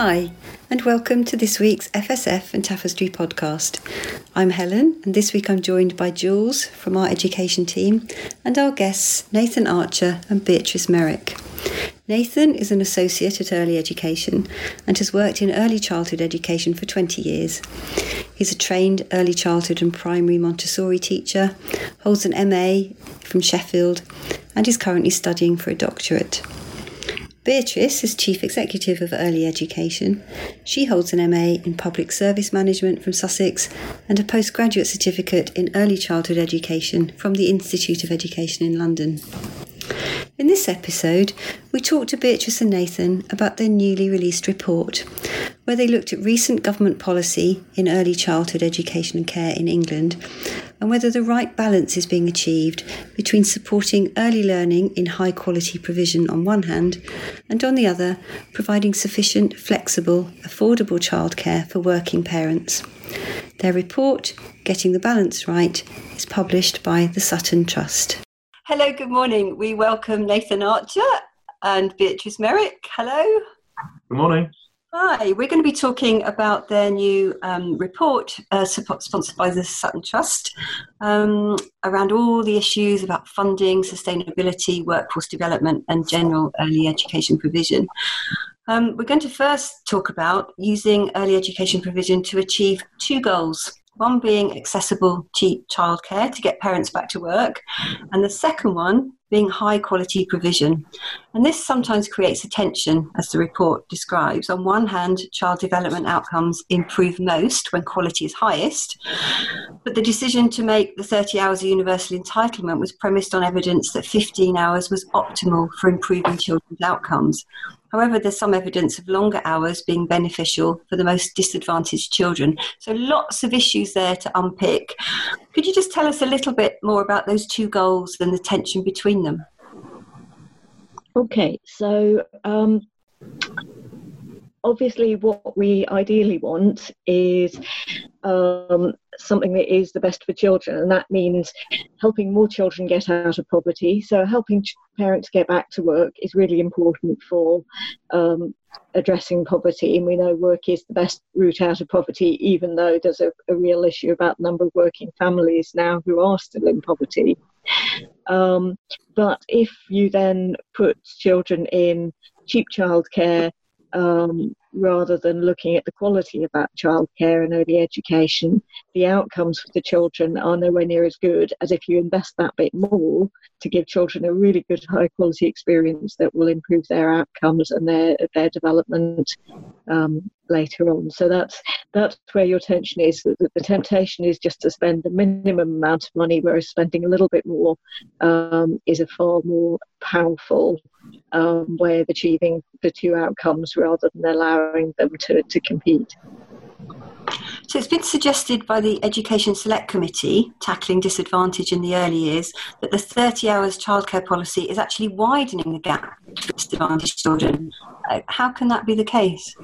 Hi, and welcome to this week's FSF and Tapestry podcast. I'm Helen, and this week I'm joined by Jules from our education team and our guests Nathan Archer and Beatrice Merrick. Nathan is an associate at Early Education and has worked in early childhood education for 20 years. He's a trained early childhood and primary Montessori teacher, holds an MA from Sheffield, and is currently studying for a doctorate. Beatrice is Chief Executive of Early Education. She holds an MA in Public Service Management from Sussex and a postgraduate certificate in Early Childhood Education from the Institute of Education in London. In this episode, we talked to Beatrice and Nathan about their newly released report, where they looked at recent government policy in early childhood education and care in England and whether the right balance is being achieved between supporting early learning in high quality provision on one hand and on the other, providing sufficient, flexible, affordable childcare for working parents. Their report, Getting the Balance Right, is published by the Sutton Trust. Hello, good morning. We welcome Nathan Archer and Beatrice Merrick. Hello. Good morning. Hi, we're going to be talking about their new um, report uh, sponsored by the Sutton Trust um, around all the issues about funding, sustainability, workforce development, and general early education provision. Um, we're going to first talk about using early education provision to achieve two goals one being accessible, cheap childcare to get parents back to work, and the second one being high quality provision. And this sometimes creates a tension, as the report describes. On one hand, child development outcomes improve most when quality is highest, but the decision to make the 30 hours a universal entitlement was premised on evidence that 15 hours was optimal for improving children's outcomes. However, there's some evidence of longer hours being beneficial for the most disadvantaged children. So, lots of issues there to unpick. Could you just tell us a little bit more about those two goals and the tension between them? Okay, so um, obviously, what we ideally want is um, something that is the best for children, and that means helping more children get out of poverty. So, helping ch- parents get back to work is really important for um, addressing poverty. And we know work is the best route out of poverty, even though there's a, a real issue about the number of working families now who are still in poverty. Um, but if you then put children in cheap childcare, um, rather than looking at the quality of that childcare and early education, the outcomes for the children are nowhere near as good as if you invest that bit more to give children a really good high quality experience that will improve their outcomes and their their development um, later on. So that's that's where your tension is. The, the, temptation is just to spend the minimum amount of money, whereas spending a little bit more um, is a far more powerful um, way of achieving the two outcomes rather than allowing them to, to compete. So it's been suggested by the Education Select Committee, tackling disadvantage in the early years, that the 30 hours childcare policy is actually widening the gap for disadvantaged children. Uh, how can that be the case?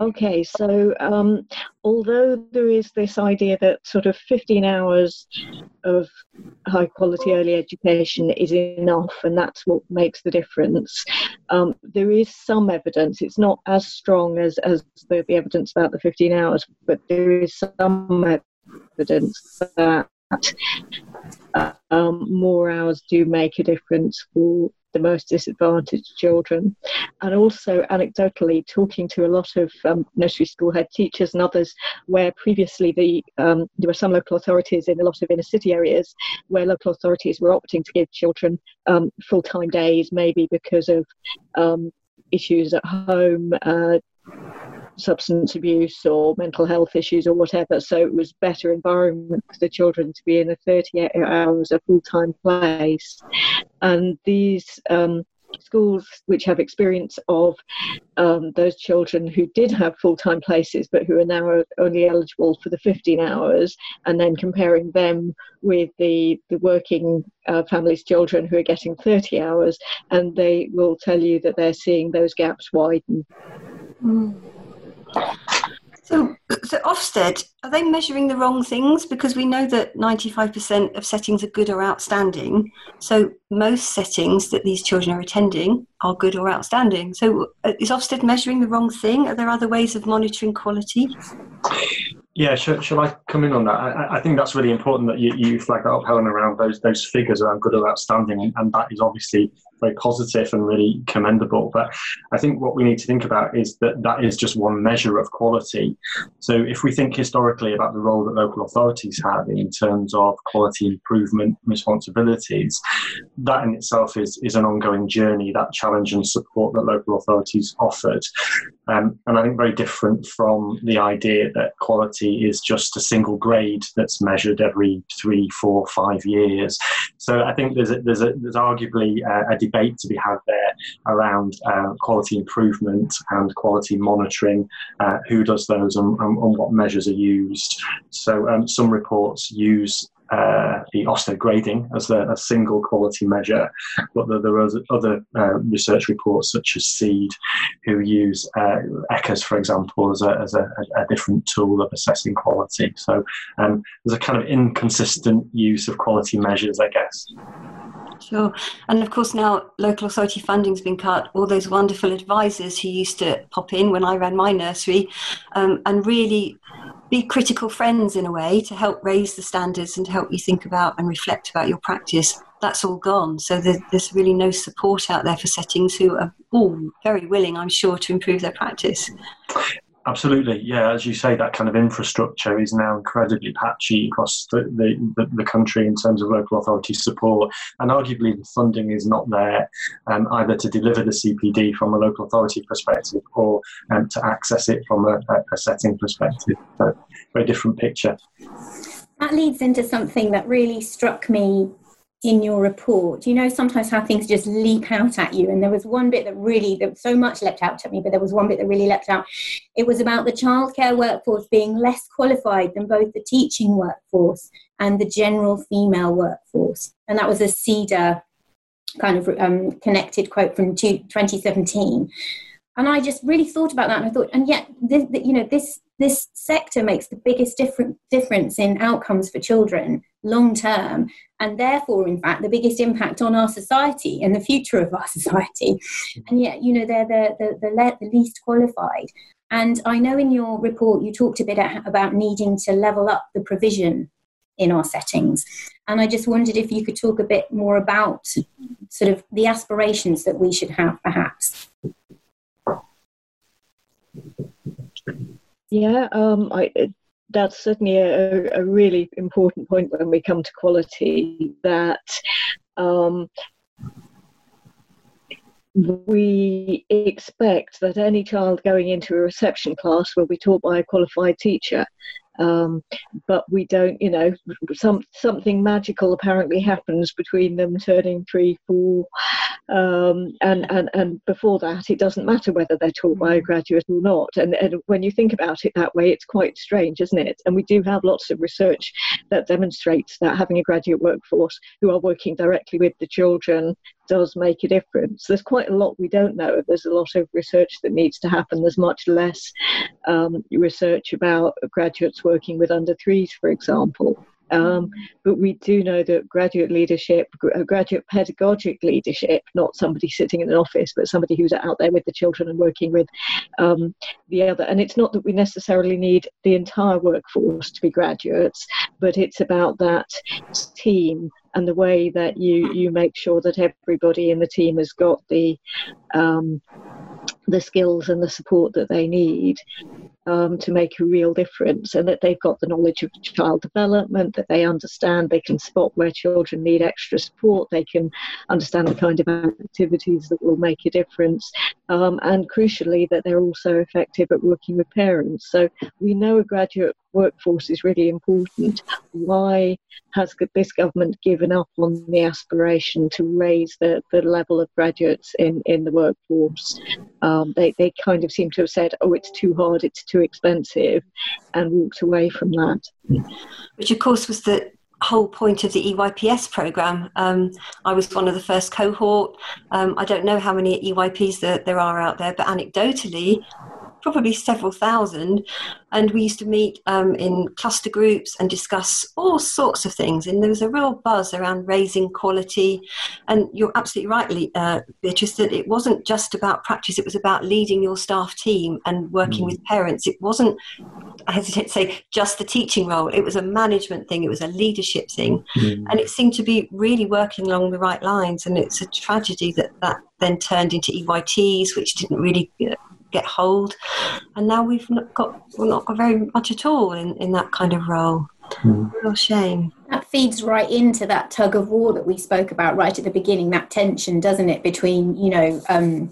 Okay, so um, although there is this idea that sort of 15 hours of high quality early education is enough and that's what makes the difference, um, there is some evidence. It's not as strong as, as the, the evidence about the 15 hours, but there is some evidence that uh, um, more hours do make a difference for the most disadvantaged children. And also, anecdotally, talking to a lot of um, nursery school head teachers and others, where previously the um, there were some local authorities in a lot of inner city areas where local authorities were opting to give children um, full time days, maybe because of um, issues at home. Uh, substance abuse or mental health issues or whatever. So it was better environment for the children to be in a 38 hours a full time place. And these um, schools which have experience of um, those children who did have full time places but who are now only eligible for the 15 hours, and then comparing them with the, the working uh, families' children who are getting 30 hours, and they will tell you that they're seeing those gaps widen. Mm. So, so Ofsted, are they measuring the wrong things? Because we know that 95% of settings are good or outstanding. So most settings that these children are attending are good or outstanding. So uh, is Ofsted measuring the wrong thing? Are there other ways of monitoring quality? Yeah, shall, shall I come in on that? I, I think that's really important that you, you flag that up, Helen, around those those figures around good or outstanding, and, and that is obviously very positive and really commendable. But I think what we need to think about is that that is just one measure of quality. So if we think historically about the role that local authorities have in terms of quality improvement responsibilities, that in itself is, is an ongoing journey, that challenge and support that local authorities offered. Um, and I think very different from the idea that quality is just a single grade that's measured every three, four, five years. So I think there's a, there's a, there's arguably a, a debate to be had there around uh, quality improvement and quality monitoring, uh, who does those and, and, and, what measures are used. So um, some reports use uh, the Ofsted grading as a, a, single quality measure, but there, there are other uh, research reports such as SEED who use uh, ECERS, for example, as, a, as a, a, different tool of assessing quality. So um, there's a kind of inconsistent use of quality measures, I guess. Sure. And of course, now local authority funding's been cut. All those wonderful advisors who used to pop in when I ran my nursery um, and really be critical friends in a way to help raise the standards and help you think about and reflect about your practice. That's all gone. So there's really no support out there for settings who are all very willing, I'm sure, to improve their practice. Absolutely, yeah. As you say, that kind of infrastructure is now incredibly patchy across the, the, the country in terms of local authority support, and arguably the funding is not there um, either to deliver the CPD from a local authority perspective or um, to access it from a, a setting perspective. So, very different picture. That leads into something that really struck me in your report you know sometimes how things just leap out at you? And there was one bit that really that so much leapt out at me but there was one bit that really leapt out. It was about the childcare workforce being less qualified than both the teaching workforce and the general female workforce. And that was a CEDA kind of um, connected quote from 2017 and I just really thought about that and I thought and yet this, you know this this sector makes the biggest different difference in outcomes for children long term and therefore in fact the biggest impact on our society and the future of our society. And yet you know they're the, the, the, the least qualified. And i know in your report you talked a bit about needing to level up the provision in our settings. And i just wondered if you could talk a bit more about sort of the aspirations that we should have perhaps. Yeah, um, I, that's certainly a, a, really important point when we come to quality that um, we expect that any child going into a reception class will be taught by a qualified teacher. Um, but we don't, you know, some something magical apparently happens between them turning three, four, um, and, and, and before that, it doesn't matter whether they're taught by a graduate or not. And, and when you think about it that way, it's quite strange, isn't it? And we do have lots of research that demonstrates that having a graduate workforce who are working directly with the children does make a difference. There's quite a lot we don't know. There's a lot of research that needs to happen. There's much less um, research about graduates working with under threes, for example. Um, but we do know that graduate leadership, uh, graduate pedagogic leadership, not somebody sitting in an office, but somebody who's out there with the children and working with um, the other. And it's not that we necessarily need the entire workforce to be graduates, but it's about that team and the way that you you make sure that everybody in the team has got the um, the skills and the support that they need um, to make a real difference and that they've got the knowledge of child development, that they understand they can spot where children need extra support, they can understand the kind of activities that will make a difference, um, and crucially, that they're also effective at working with parents. So we know a graduate workforce is really important. Why has this government given up on the aspiration to raise the, the level of graduates in, in the workforce? Um, they, they kind of seem to have said, oh, it's too hard, it's too expensive, and walked away from that. Which, of course, was the whole point of the EYPS program. Um, I was one of the first cohort. Um, I don't know how many EYPs there, there are out there, but anecdotally, probably several thousand, and we used to meet um, in cluster groups and discuss all sorts of things. And there was a real buzz around raising quality. And you're absolutely right, uh, Beatrice, that it wasn't just about practice; it was about leading your staff team and working mm. with parents. It wasn't, I hesitate to say, just the teaching role. It was a management thing. It was a leadership thing, mm. and it seemed to be really working along the right lines. And it's a tragedy that that then turned into EYTs, which didn't really get hold. And now we've not got we're not got very much at all in, in that kind of role. Mm. Real shame. That feeds right into that tug of war that we spoke about right at the beginning. That tension, doesn't it, between you know, um,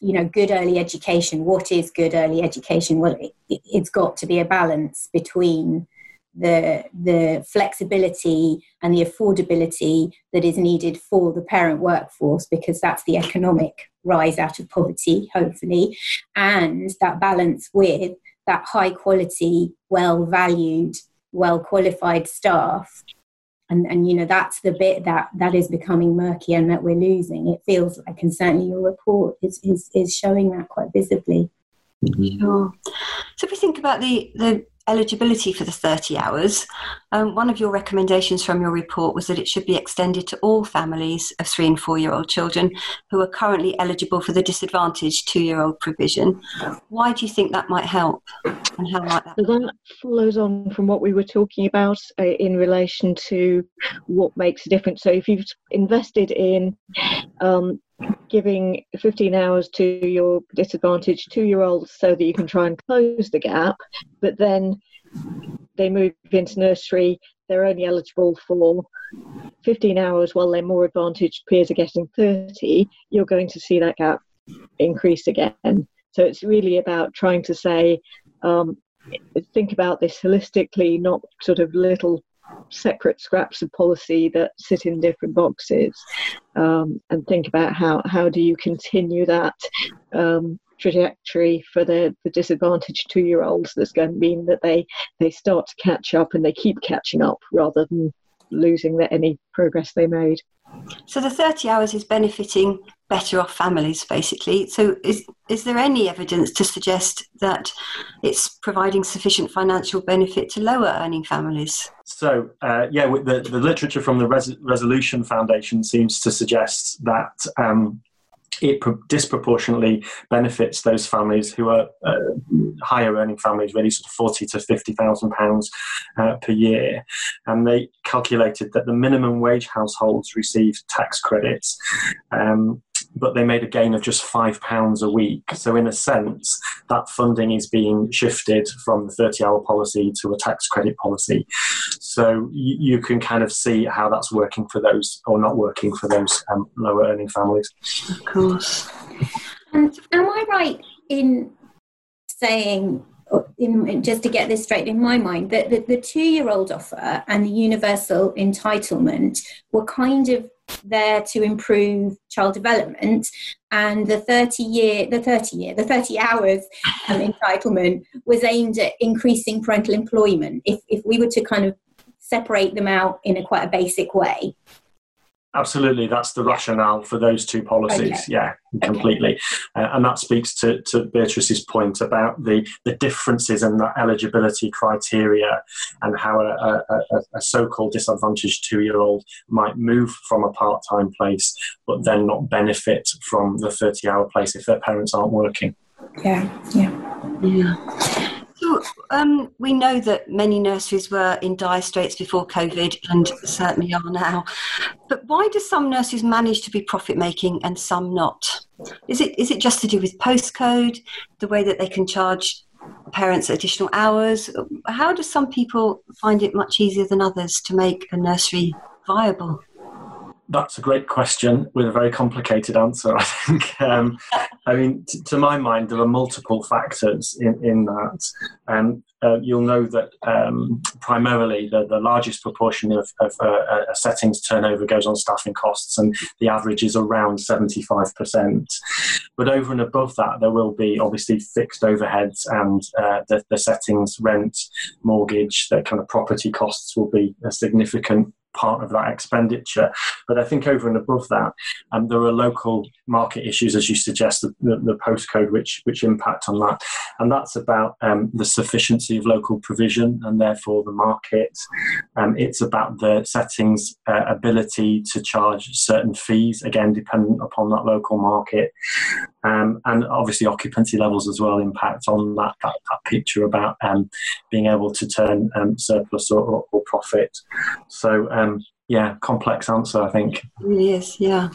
you know, good early education. What is good early education? Well, it, it's got to be a balance between the the flexibility and the affordability that is needed for the parent workforce because that's the economic rise out of poverty hopefully and that balance with that high quality well valued well qualified staff. And and you know that's the bit that that is becoming murky and that we're losing. It feels like and certainly your report is is, is showing that quite visibly. Sure. So if we think about the, the eligibility for the 30 hours, um, one of your recommendations from your report was that it should be extended to all families of three and four year old children who are currently eligible for the disadvantaged two year old provision. Why do you think that might help? And how might that? So that follows on from what we were talking about uh, in relation to what makes a difference. So if you've invested in um, giving 15 hours to your disadvantaged two year olds so that you can try and close the gap, but then they move into nursery, they're only eligible for 15 hours while their more advantaged peers are getting 30, you're going to see that gap increase again. So it's really about trying to say, um, think about this holistically, not sort of little separate scraps of policy that sit in different boxes um, and think about how, how do you continue that um, trajectory for the, the disadvantaged two year olds that's going to mean that they, they start to catch up and they keep catching up rather than losing the, any progress they made. So the 30 hours is benefiting better off families, basically. So is, is there any evidence to suggest that it's providing sufficient financial benefit to lower earning families? So, uh, yeah, the, the literature from the Res- Resolution Foundation seems to suggest that um, it disproportionately benefits those families who are uh, higher earning families, really sort of forty to fifty thousand uh, pounds per year. And they calculated that the minimum wage households receive tax credits. Um, but they made a gain of just five pounds a week. So, in a sense, that funding is being shifted from the 30 hour policy to a tax credit policy. So, you, you can kind of see how that's working for those or not working for those um, lower earning families. Of course. And am I right in saying in, just to get this straight in my mind, that the, the two year old offer and the universal entitlement were kind of there to improve child development. And the 30 year the 30 year the 30 hours um, entitlement was aimed at increasing parental employment if, if we were to kind of separate them out in a quite a basic way Absolutely, that's the rationale for those two policies. Okay. Yeah, completely, okay. uh, and that speaks to, to Beatrice's point about the the differences in the eligibility criteria and how a, a, a so-called disadvantaged two-year-old might move from a part-time place, but then not benefit from the thirty-hour place if their parents aren't working. Yeah, yeah, yeah. Um, we know that many nurseries were in dire straits before COVID and certainly are now. But why do some nurseries manage to be profit making and some not? Is it is it just to do with postcode, the way that they can charge parents additional hours? How do some people find it much easier than others to make a nursery viable? That's a great question with a very complicated answer. I think. Um, I mean, t- to my mind, there are multiple factors in in that. Um, uh, you'll know that um, primarily the, the largest proportion of, of uh, a settings turnover goes on staffing costs, and the average is around 75%. But over and above that, there will be obviously fixed overheads and uh, the, the settings, rent, mortgage, the kind of property costs will be a significant part of that expenditure. But I think over and above that, um, there are local market issues, as you suggest, the, the, the postcode which which impact on that, and that's about um, the sufficiency of local provision and therefore the market. Um, it's about the settings uh, ability to charge certain fees, again dependent upon that local market, um, and obviously occupancy levels as well impact on that that, that picture about um, being able to turn um, surplus or, or, or profit. So um, yeah, complex answer, I think. Is, yeah.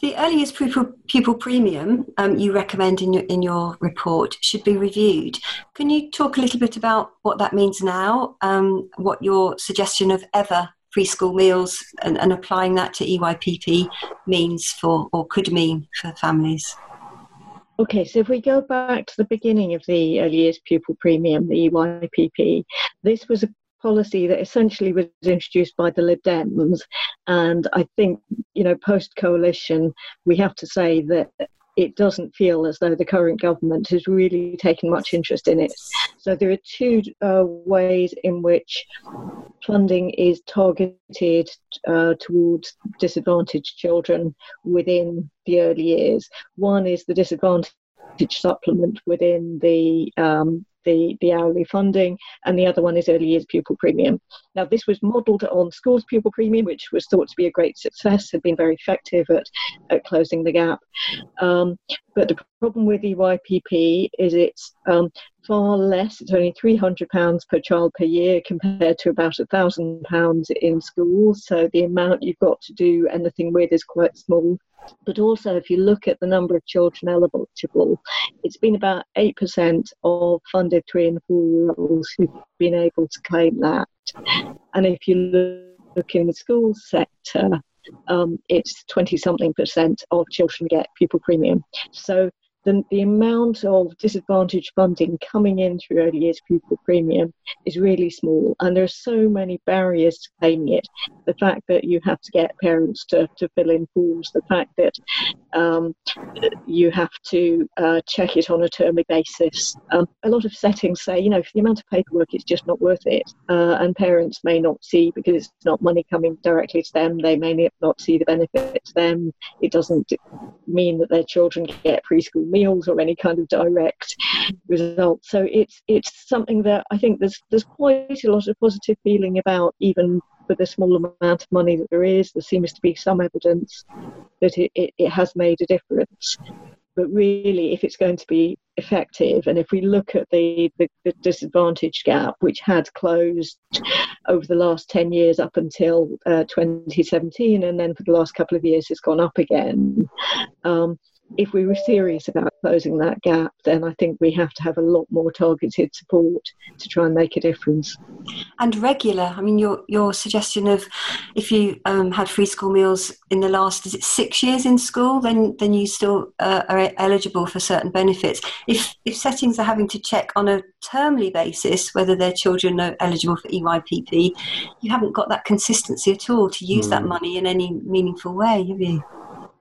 The early years pupil, pupil premium um, you recommend in your, in your report should be reviewed. Can you talk a little bit about what that means now? Um, what your suggestion of ever free school meals and, and applying that to EYPP means for or could mean for families? Okay, so if we go back to the beginning of the early years pupil premium, the EYPP, this was a policy that essentially was introduced by the Lib Dems. And I think, you know, post coalition, we have to say that it doesn't feel as though the current government has really taken much interest in it. So there are two uh, ways in which funding is targeted uh, towards disadvantaged children within the early years. One is the disadvantaged supplement within the um, the, the hourly funding, and the other one is early years pupil premium. Now, this was modelled on schools pupil premium, which was thought to be a great success, had been very effective at, at closing the gap. Um, but the problem with EYPP is it's um, far less. It's only £300 per child per year compared to about £1,000 in schools. So the amount you've got to do anything with is quite small. But also, if you look at the number of children eligible, it's been about 8% of funded four year olds who've been able to claim that. And if you look in the school sector, um, it's 20 something percent of children get pupil premium. So the, the amount of disadvantaged funding coming in through early years pupil premium is really small, and there are so many barriers to claiming it. The fact that you have to get parents to, to fill in forms, the fact that um, you have to uh, check it on a termly basis. Um, a lot of settings say, you know, for the amount of paperwork, it's just not worth it, uh, and parents may not see because it's not money coming directly to them. They may not see the benefit to them. It doesn't mean that their children get preschool meals or any kind of direct result. So it's it's something that I think there's there's quite a lot of positive feeling about even with the small amount of money that there is. There seems to be some evidence that it, it, it has made a difference. But really, if it's going to be effective, and if we look at the, the, the disadvantage gap, which had closed over the last 10 years up until uh, 2017, and then for the last couple of years it's gone up again. Um, if we were serious about closing that gap, then I think we have to have a lot more targeted support to try and make a difference. And regular. I mean, your your suggestion of if you um, had free school meals in the last is it six years in school, then then you still uh, are eligible for certain benefits. If if settings are having to check on a termly basis whether their children are eligible for EYPP, you haven't got that consistency at all to use mm. that hmm. money in any meaningful way, have you?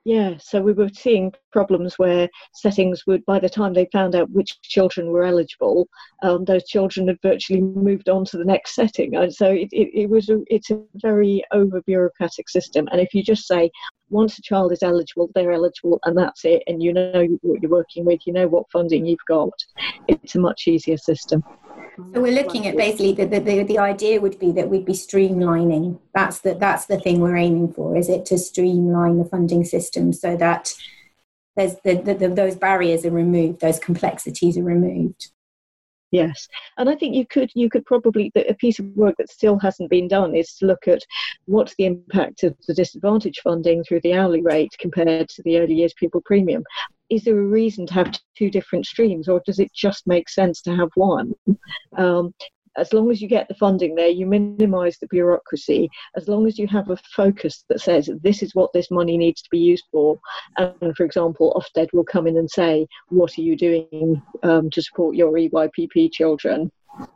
Yeah, so we were seeing problems where settings would, by the time they found out which children were eligible, um, those children had virtually moved on to the next setting. And so it, it, it was a, it's a very over bureaucratic system. And if you just say once a child is eligible, they're eligible, and that's it, and you know what you're working with, you know what funding you've got, it's a much easier system. Mm-hmm. So we're looking at basically the, the, the, the, idea would be that we'd be streamlining. That's the that's the thing we're aiming for. Is it to streamline the funding system so that there's the, the, the those barriers are removed, those complexities are removed. Yes, and I think you could you could probably a piece of work that still hasn't been done is to look at what's the impact of the disadvantage funding through the hourly rate compared to the early years pupil premium is there a reason to have two different streams or does it just make sense to have one? Um, as long as you get the funding there, you minimize the bureaucracy. As long as you have a focus that says this is what this money needs to be used for. And for example, Ofsted will come in and say, What are you doing um, to support your EYPP children?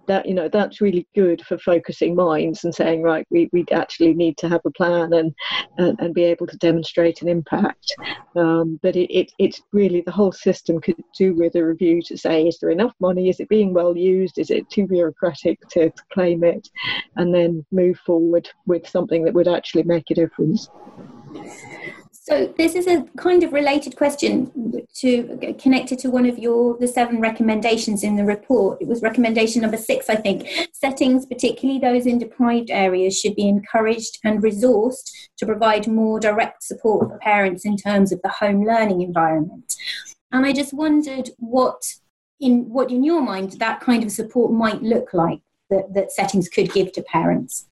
That you know that's really good for focusing minds and saying right we, we actually need to have a plan and and, and be able to demonstrate an impact. Um, but it, it, it's really the whole system could do with a review to say is there enough money? Is it being well used? Is it too bureaucratic to, to claim it? And then move forward with something that would actually make a difference so this is a kind of related question to connected to one of your the seven recommendations in the report. It was recommendation number six, I think. Settings, particularly those in deprived areas, should be encouraged and resourced to provide more direct support for parents in terms of the home learning environment. And I just wondered what in what in your mind that kind of support might look like that, that settings could give to parents.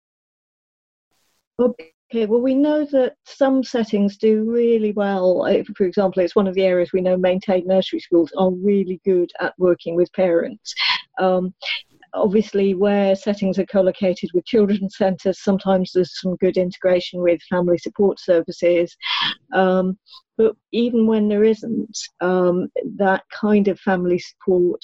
Okay, well, we know that some settings do really well. For example, it's one of the areas we know maintained nursery schools are really good at working with parents. Um, obviously, where settings are co-located with children's centres, sometimes there's some good integration with family support services. Um, but even when there isn't, um, that kind of family support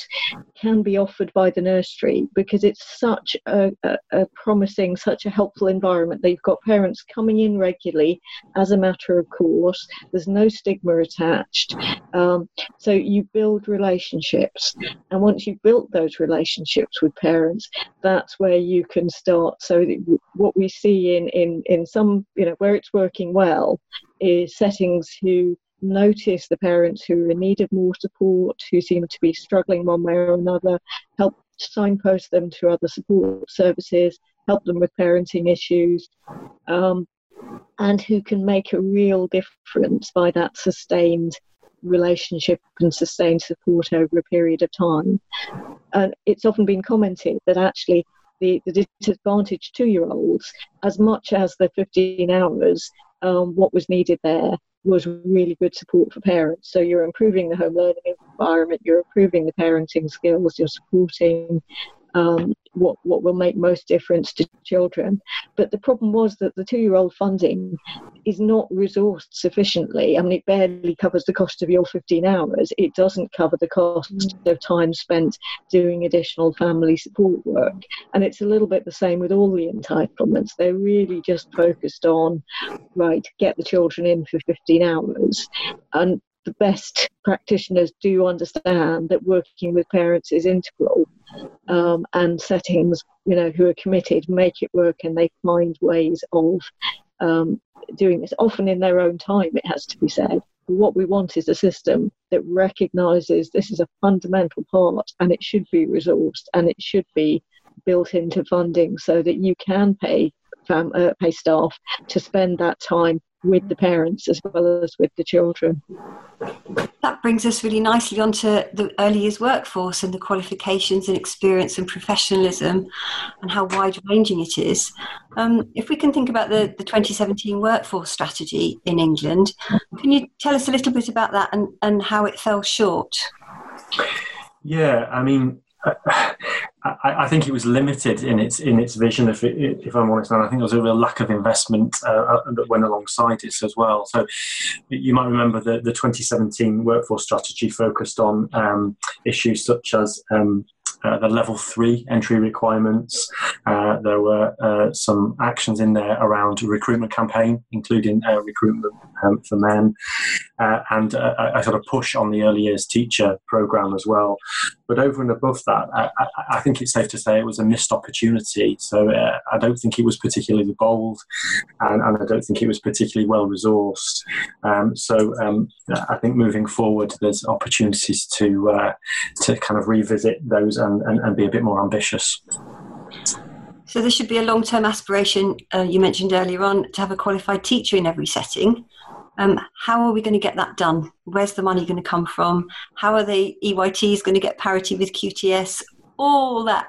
can be offered by the nursery because it's such a, a, a promising, such a helpful environment. They've got parents coming in regularly as a matter of course. There's no stigma attached. Um, so you build relationships. And once you've built those relationships with parents, that's where you can start. So what we see in, in, in some, you know, where it's working well is settings who notice the parents who are in need of more support, who seem to be struggling one way or another, help signpost them to other support services, help them with parenting issues, um, and who can make a real difference by that sustained relationship and sustained support over a period of time. And it's often been commented that actually the, the disadvantaged two year olds, as much as the 15 hours, um, what was needed there was really good support for parents. So you're improving the home learning environment, you're improving the parenting skills, you're supporting um, what what will make most difference to children. But the problem was that the two-year-old funding is not resourced sufficiently. I mean, it barely covers the cost of your 15 hours. It doesn't cover the cost mm. of time spent doing additional family support work. And it's a little bit the same with all the entitlements. They're really just focused on right, get the children in for 15 hours, and the best practitioners do understand that working with parents is integral um, and settings you know who are committed make it work and they find ways of um, doing this. Often in their own time it has to be said. What we want is a system that recognizes this is a fundamental part and it should be resourced and it should be built into funding so that you can pay uh, pay staff to spend that time with the parents as well as with the children. That brings us really nicely onto the early years workforce and the qualifications and experience and professionalism and how wide ranging it is. Um, if we can think about the, the 2017 workforce strategy in England, can you tell us a little bit about that and, and how it fell short? Yeah, I mean, I, I, think it was limited in its in its vision. If it, if I'm honest, and I think there was a real lack of investment uh, uh, that went alongside it as well. So you might remember the the 2017 workforce strategy focused on um, issues such as um, uh, the level three entry requirements. Uh, there were uh, some actions in there around recruitment campaign, including uh, recruitment um, for men, uh, and a, a, sort of push on the early years teacher program as well. But over and above that, I, I, I think it's safe to say it was a missed opportunity. So I don't think it was particularly bold, and, and, I don't think it was particularly well resourced. Um, so um, I think moving forward, there's opportunities to to kind of revisit those and, and, and be a bit more ambitious. So there should be a long-term aspiration. Uh, you mentioned earlier on to have a qualified teacher in every setting. Um, how are we going to get that done? Where's the money going to come from? How are the EYTs going to get parity with QTS? All that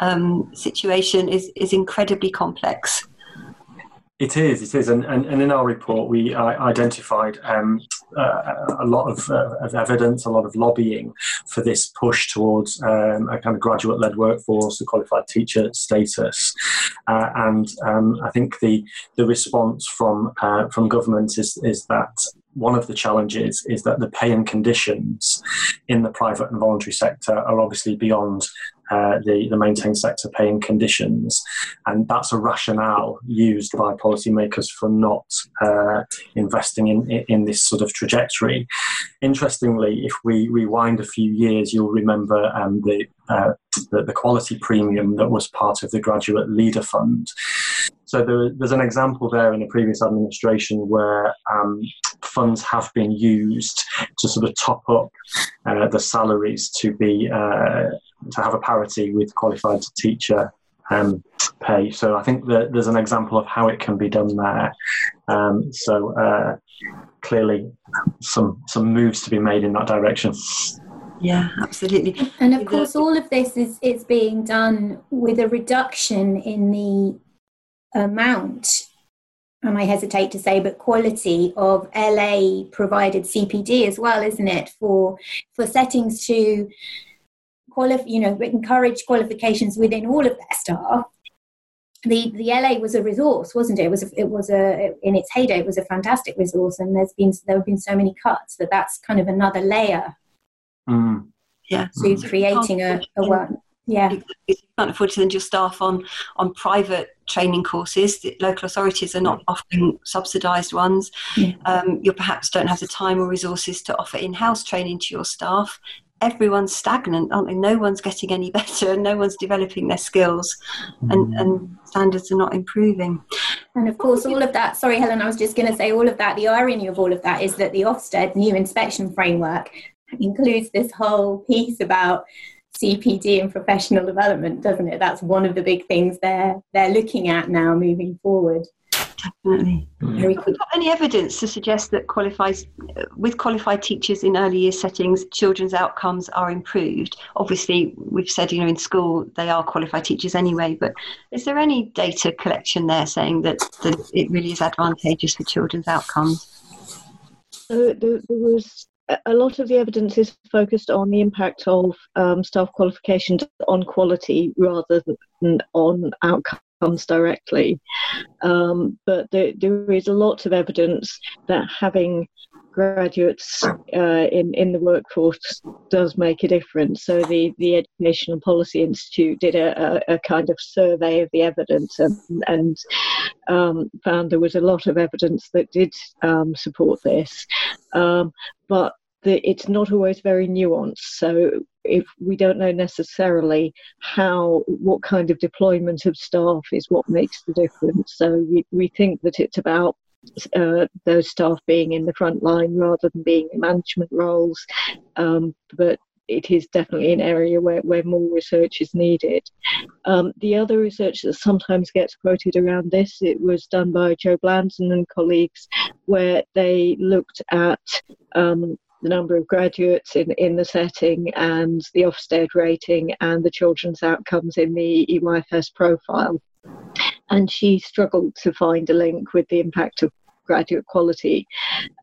um, situation is is incredibly complex. It is, it is, and, and, and in our report we uh, identified um, uh, a lot of, uh, of, evidence, a lot of lobbying for this push towards um, a kind of graduate-led workforce, a qualified teacher status, uh, and um, I think the the response from uh, from government is is that one of the challenges is that the pay and conditions in the private and voluntary sector are obviously beyond uh, the, the maintained sector pay and conditions. And that's a rationale used by policymakers for not uh, investing in, in this sort of trajectory. Interestingly, if we rewind a few years, you'll remember um, the, uh, the, the quality premium that was part of the Graduate Leader Fund. So there, there's an example there in the previous administration where um, funds have been used to sort of top up uh, the salaries to be uh, to have a parity with qualified teacher um, pay. So I think that there's an example of how it can be done there. Um, so uh, clearly, some some moves to be made in that direction. Yeah, absolutely. And of course, all of this is is being done with a reduction in the amount, and I hesitate to say, but quality of LA provided CPD as well, isn't it? For for settings to qualify, you know, encourage qualifications within all of their staff. The the LA was a resource, wasn't it? It was a, it was a in its heyday, it was a fantastic resource, and there's been there have been so many cuts that that's kind of another layer. Mm. Yeah, to creating a, a one yeah you can't afford to send your staff on on private training courses the local authorities are not offering subsidized ones yeah. um, you perhaps don't have the time or resources to offer in-house training to your staff everyone's stagnant aren't they no one's getting any better and no one's developing their skills and, mm. and standards are not improving and of course all of that sorry helen i was just going to say all of that the irony of all of that is that the ofsted new inspection framework includes this whole piece about CPD and professional development, doesn't it? That's one of the big things they're they're looking at now moving forward. Definitely. Very Have got any evidence to suggest that qualifies with qualified teachers in early year settings, children's outcomes are improved? Obviously, we've said you know in school they are qualified teachers anyway, but is there any data collection there saying that, that it really is advantageous for children's outcomes? So there, there was a lot of the evidence is focused on the impact of um, staff qualifications on quality rather than on outcomes directly. Um, but there, there is a lot of evidence that having graduates uh, in in the workforce does make a difference. So the the Educational Policy Institute did a, a, a kind of survey of the evidence and, and um, found there was a lot of evidence that did um, support this. Um, but the, it's not always very nuanced. So if we don't know necessarily how what kind of deployment of staff is what makes the difference. So we, we think that it's about uh, those staff being in the front line rather than being in management roles. Um, but it is definitely an area where, where more research is needed. Um, the other research that sometimes gets quoted around this, it was done by Jo Blanden and colleagues, where they looked at um, the number of graduates in, in the setting and the Ofsted rating and the children's outcomes in the EYFS profile. And she struggled to find a link with the impact of graduate quality.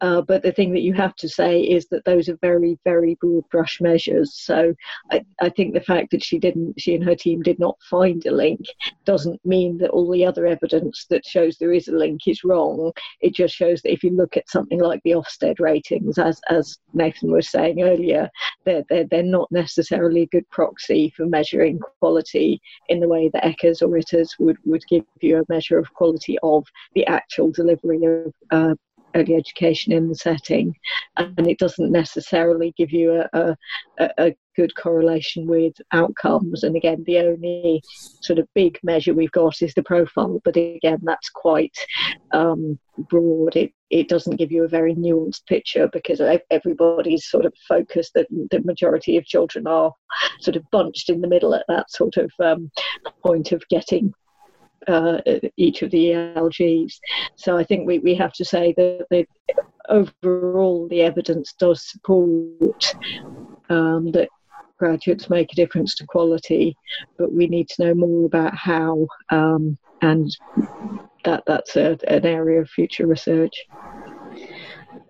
Uh, but the thing that you have to say is that those are very, very broad brush measures. So I, I think the fact that she didn't, she and her team did not find a link doesn't mean that all the other evidence that shows there is a link is wrong. It just shows that if you look at something like the Ofsted ratings, as, as Nathan was saying earlier, they're, they're, they're not necessarily a good proxy for measuring quality in the way that ECERS or ITERS would, would give you a measure of quality of the actual delivery of uh, early education in the setting, and it doesn't necessarily give you a, a, a, good correlation with outcomes. And again, the only sort of big measure we've got is the profile, but again, that's quite um, broad. It it doesn't give you a very nuanced picture because everybody's sort of focused that the majority of children are sort of bunched in the middle at that sort of um, point of getting uh, each of the ELGs. So I think we, we have to say that the, overall the evidence does support um, that graduates make a difference to quality, but we need to know more about how, um, and that that's a, an area of future research.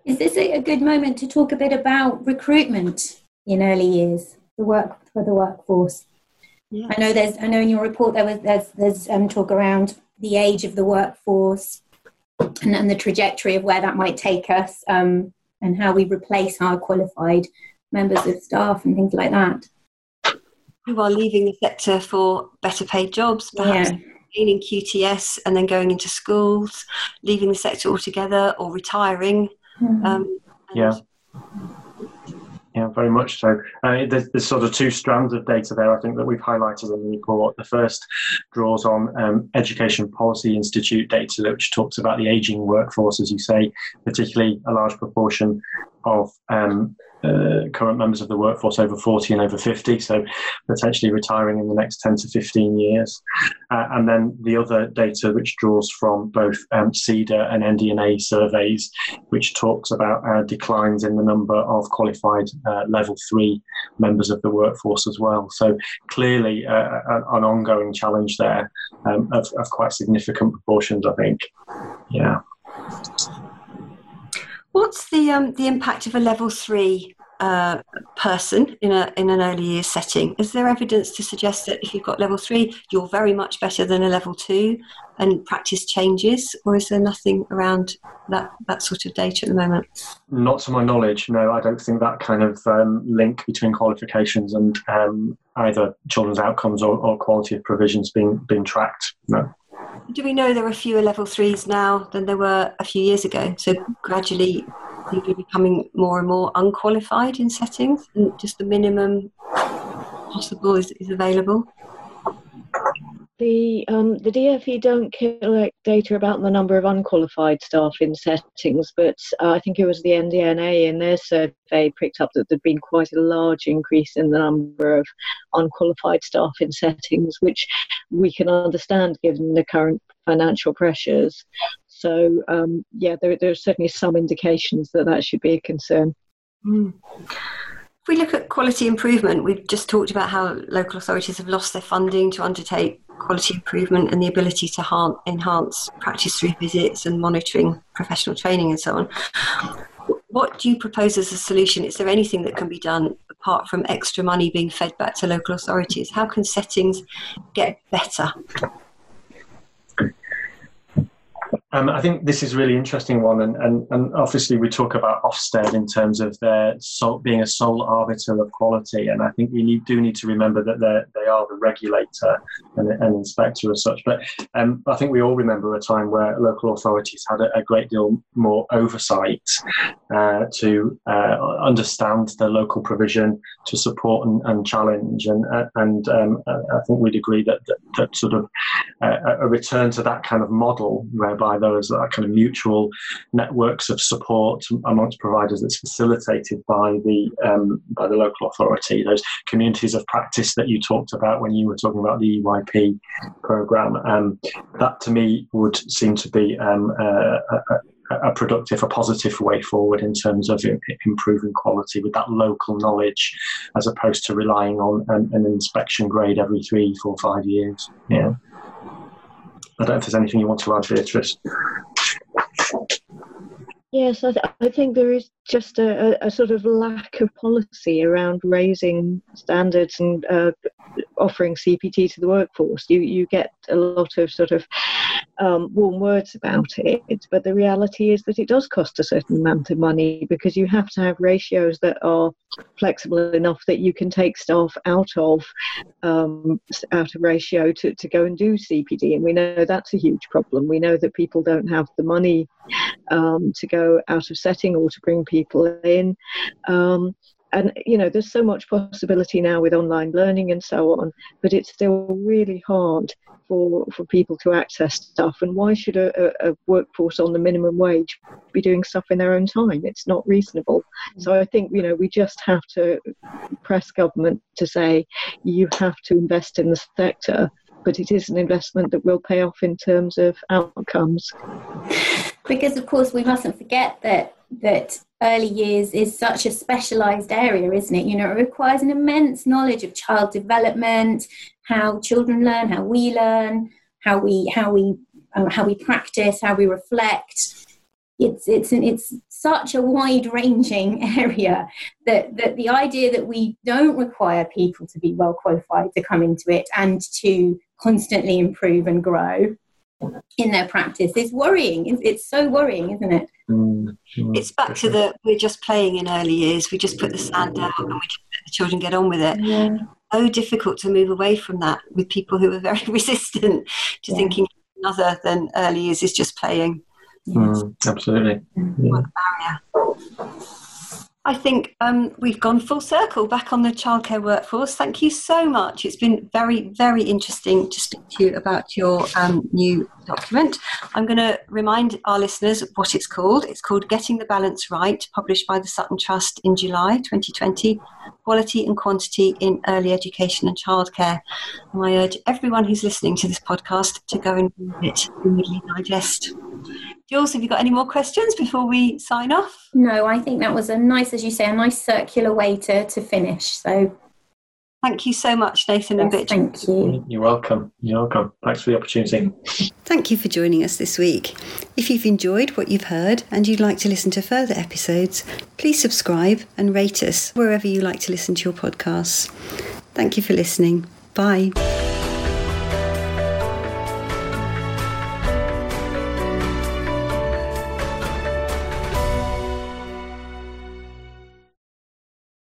Is this a good moment to talk a bit about recruitment in early years, the work for the workforce? Yes. I know there's. I know in your report there was there's there's um, talk around the age of the workforce and, and the trajectory of where that might take us, um, and how we replace our qualified members of staff and things like that. who are leaving the sector for better paid jobs, perhaps. Yeah. In QTS and then going into schools, leaving the sector altogether or retiring. Mm-hmm. Um, yeah yeah, very much so. Uh, there's, there's, sort of two strands of data there, I think, that we've highlighted in the report. The first draws on um, Education Policy Institute data, which talks about the ageing workforce, as you say, particularly a large proportion of um, uh, current members of the workforce over 40 and over 50, so potentially retiring in the next 10 to 15 years. Uh, and then the other data, which draws from both um, CEDA and NDNA surveys, which talks about uh, declines in the number of qualified uh, level three members of the workforce as well. So clearly, uh, an ongoing challenge there um, of, of quite significant proportions, I think. Yeah. What's the um, the impact of a level three uh, person in a in an early years setting? Is there evidence to suggest that if you've got level three, you're very much better than a level two, and practice changes, or is there nothing around that that sort of data at the moment? Not to my knowledge, no. I don't think that kind of um, link between qualifications and um, either children's outcomes or, or quality of provisions being being tracked. No. Do we know there are fewer level threes now than there were a few years ago? So gradually people are becoming more and more unqualified in settings and just the minimum possible is, is available? The um, the DFE don't collect data about the number of unqualified staff in settings, but uh, I think it was the NDNA in their survey picked up that there'd been quite a large increase in the number of unqualified staff in settings, which we can understand given the current financial pressures. So um, yeah, there, there are certainly some indications that that should be a concern. Mm. If we look at quality improvement, we've just talked about how local authorities have lost their funding to undertake quality improvement and the ability to enhance practice through visits and monitoring professional training and so on. What do you propose as a solution? Is there anything that can be done apart from extra money being fed back to local authorities? How can settings get better? Um, I think this is a really interesting one, and, and, and obviously we talk about Ofsted in terms of their being a sole arbiter of quality, and I think we need, do need to remember that they are the regulator and, and inspector as such. But um, I think we all remember a time where local authorities had a, a great deal more oversight uh, to uh, understand the local provision, to support and, and challenge, and uh, and um, I think we'd agree that that, that sort of uh, a return to that kind of model whereby those are kind of mutual networks of support amongst providers that's facilitated by the um, by the local authority. Those communities of practice that you talked about when you were talking about the EYP program. Um, that to me would seem to be um, a, a, productive, a positive way forward in terms of improving quality with that local knowledge, as opposed to relying on an, an inspection grade every three, four, five years. Yeah. I don't know if there's anything you want to add, Beatrice. Yes, I, th- I, think there is just a, a, sort of lack of policy around raising standards and uh, offering CPD to the workforce. You you get a lot of sort of um, warm words about it, but the reality is that it does cost a certain amount of money because you have to have ratios that are flexible enough that you can take staff out of um, out of ratio to, to go and do CPD, and we know that's a huge problem. We know that people don't have the money um, to go out of setting or to bring people in. Um, and you know there's so much possibility now with online learning and so on but it's still really hard for for people to access stuff. And why should a, a, workforce on the minimum wage be doing stuff in their own time? It's not reasonable. So i think you know we just have to press government to say you have to invest in the sector but it is an investment that will pay off in terms of outcomes. Because of course we mustn't forget that that early years is such a specialized area isn't it you know it requires an immense knowledge of child development how children learn how we learn how we how we uh, how we practice how we reflect it's it's it's such a wide ranging area that that the idea that we don't require people to be well qualified to come into it and to constantly improve and grow in their practice is worrying. It's, so worrying, isn't it? Mm, it's back to the we're just playing in early years. We just put the sand down and we just let the children get on with it. Yeah. So difficult to move away from that with people who are very resistant to Yeah. thinking other than early years is just playing. Mm, absolutely. What a barrier. I think um, we've gone full circle back on the childcare workforce. Thank you so much. It's been very, very interesting to speak to you about your um, new document. I'm going to remind our listeners what it's called. It's called Getting the Balance Right, published by the Sutton Trust in July 2020 Quality and Quantity in Early Education and Childcare. And I urge everyone who's listening to this podcast to go and read it in Midley Digest. Jules, have you got any more questions before we sign off? No, I think that was a nice, as you say, a nice circular way to, to finish. So, Thank you so much, Nathan and yes, Bitch. thank you. You're welcome. You're welcome. Thanks for the opportunity. Thank you for joining us this week. If you've enjoyed what you've heard and you'd like to listen to further episodes, please subscribe and rate us wherever you like to listen to your podcasts. Thank you for listening. Bye.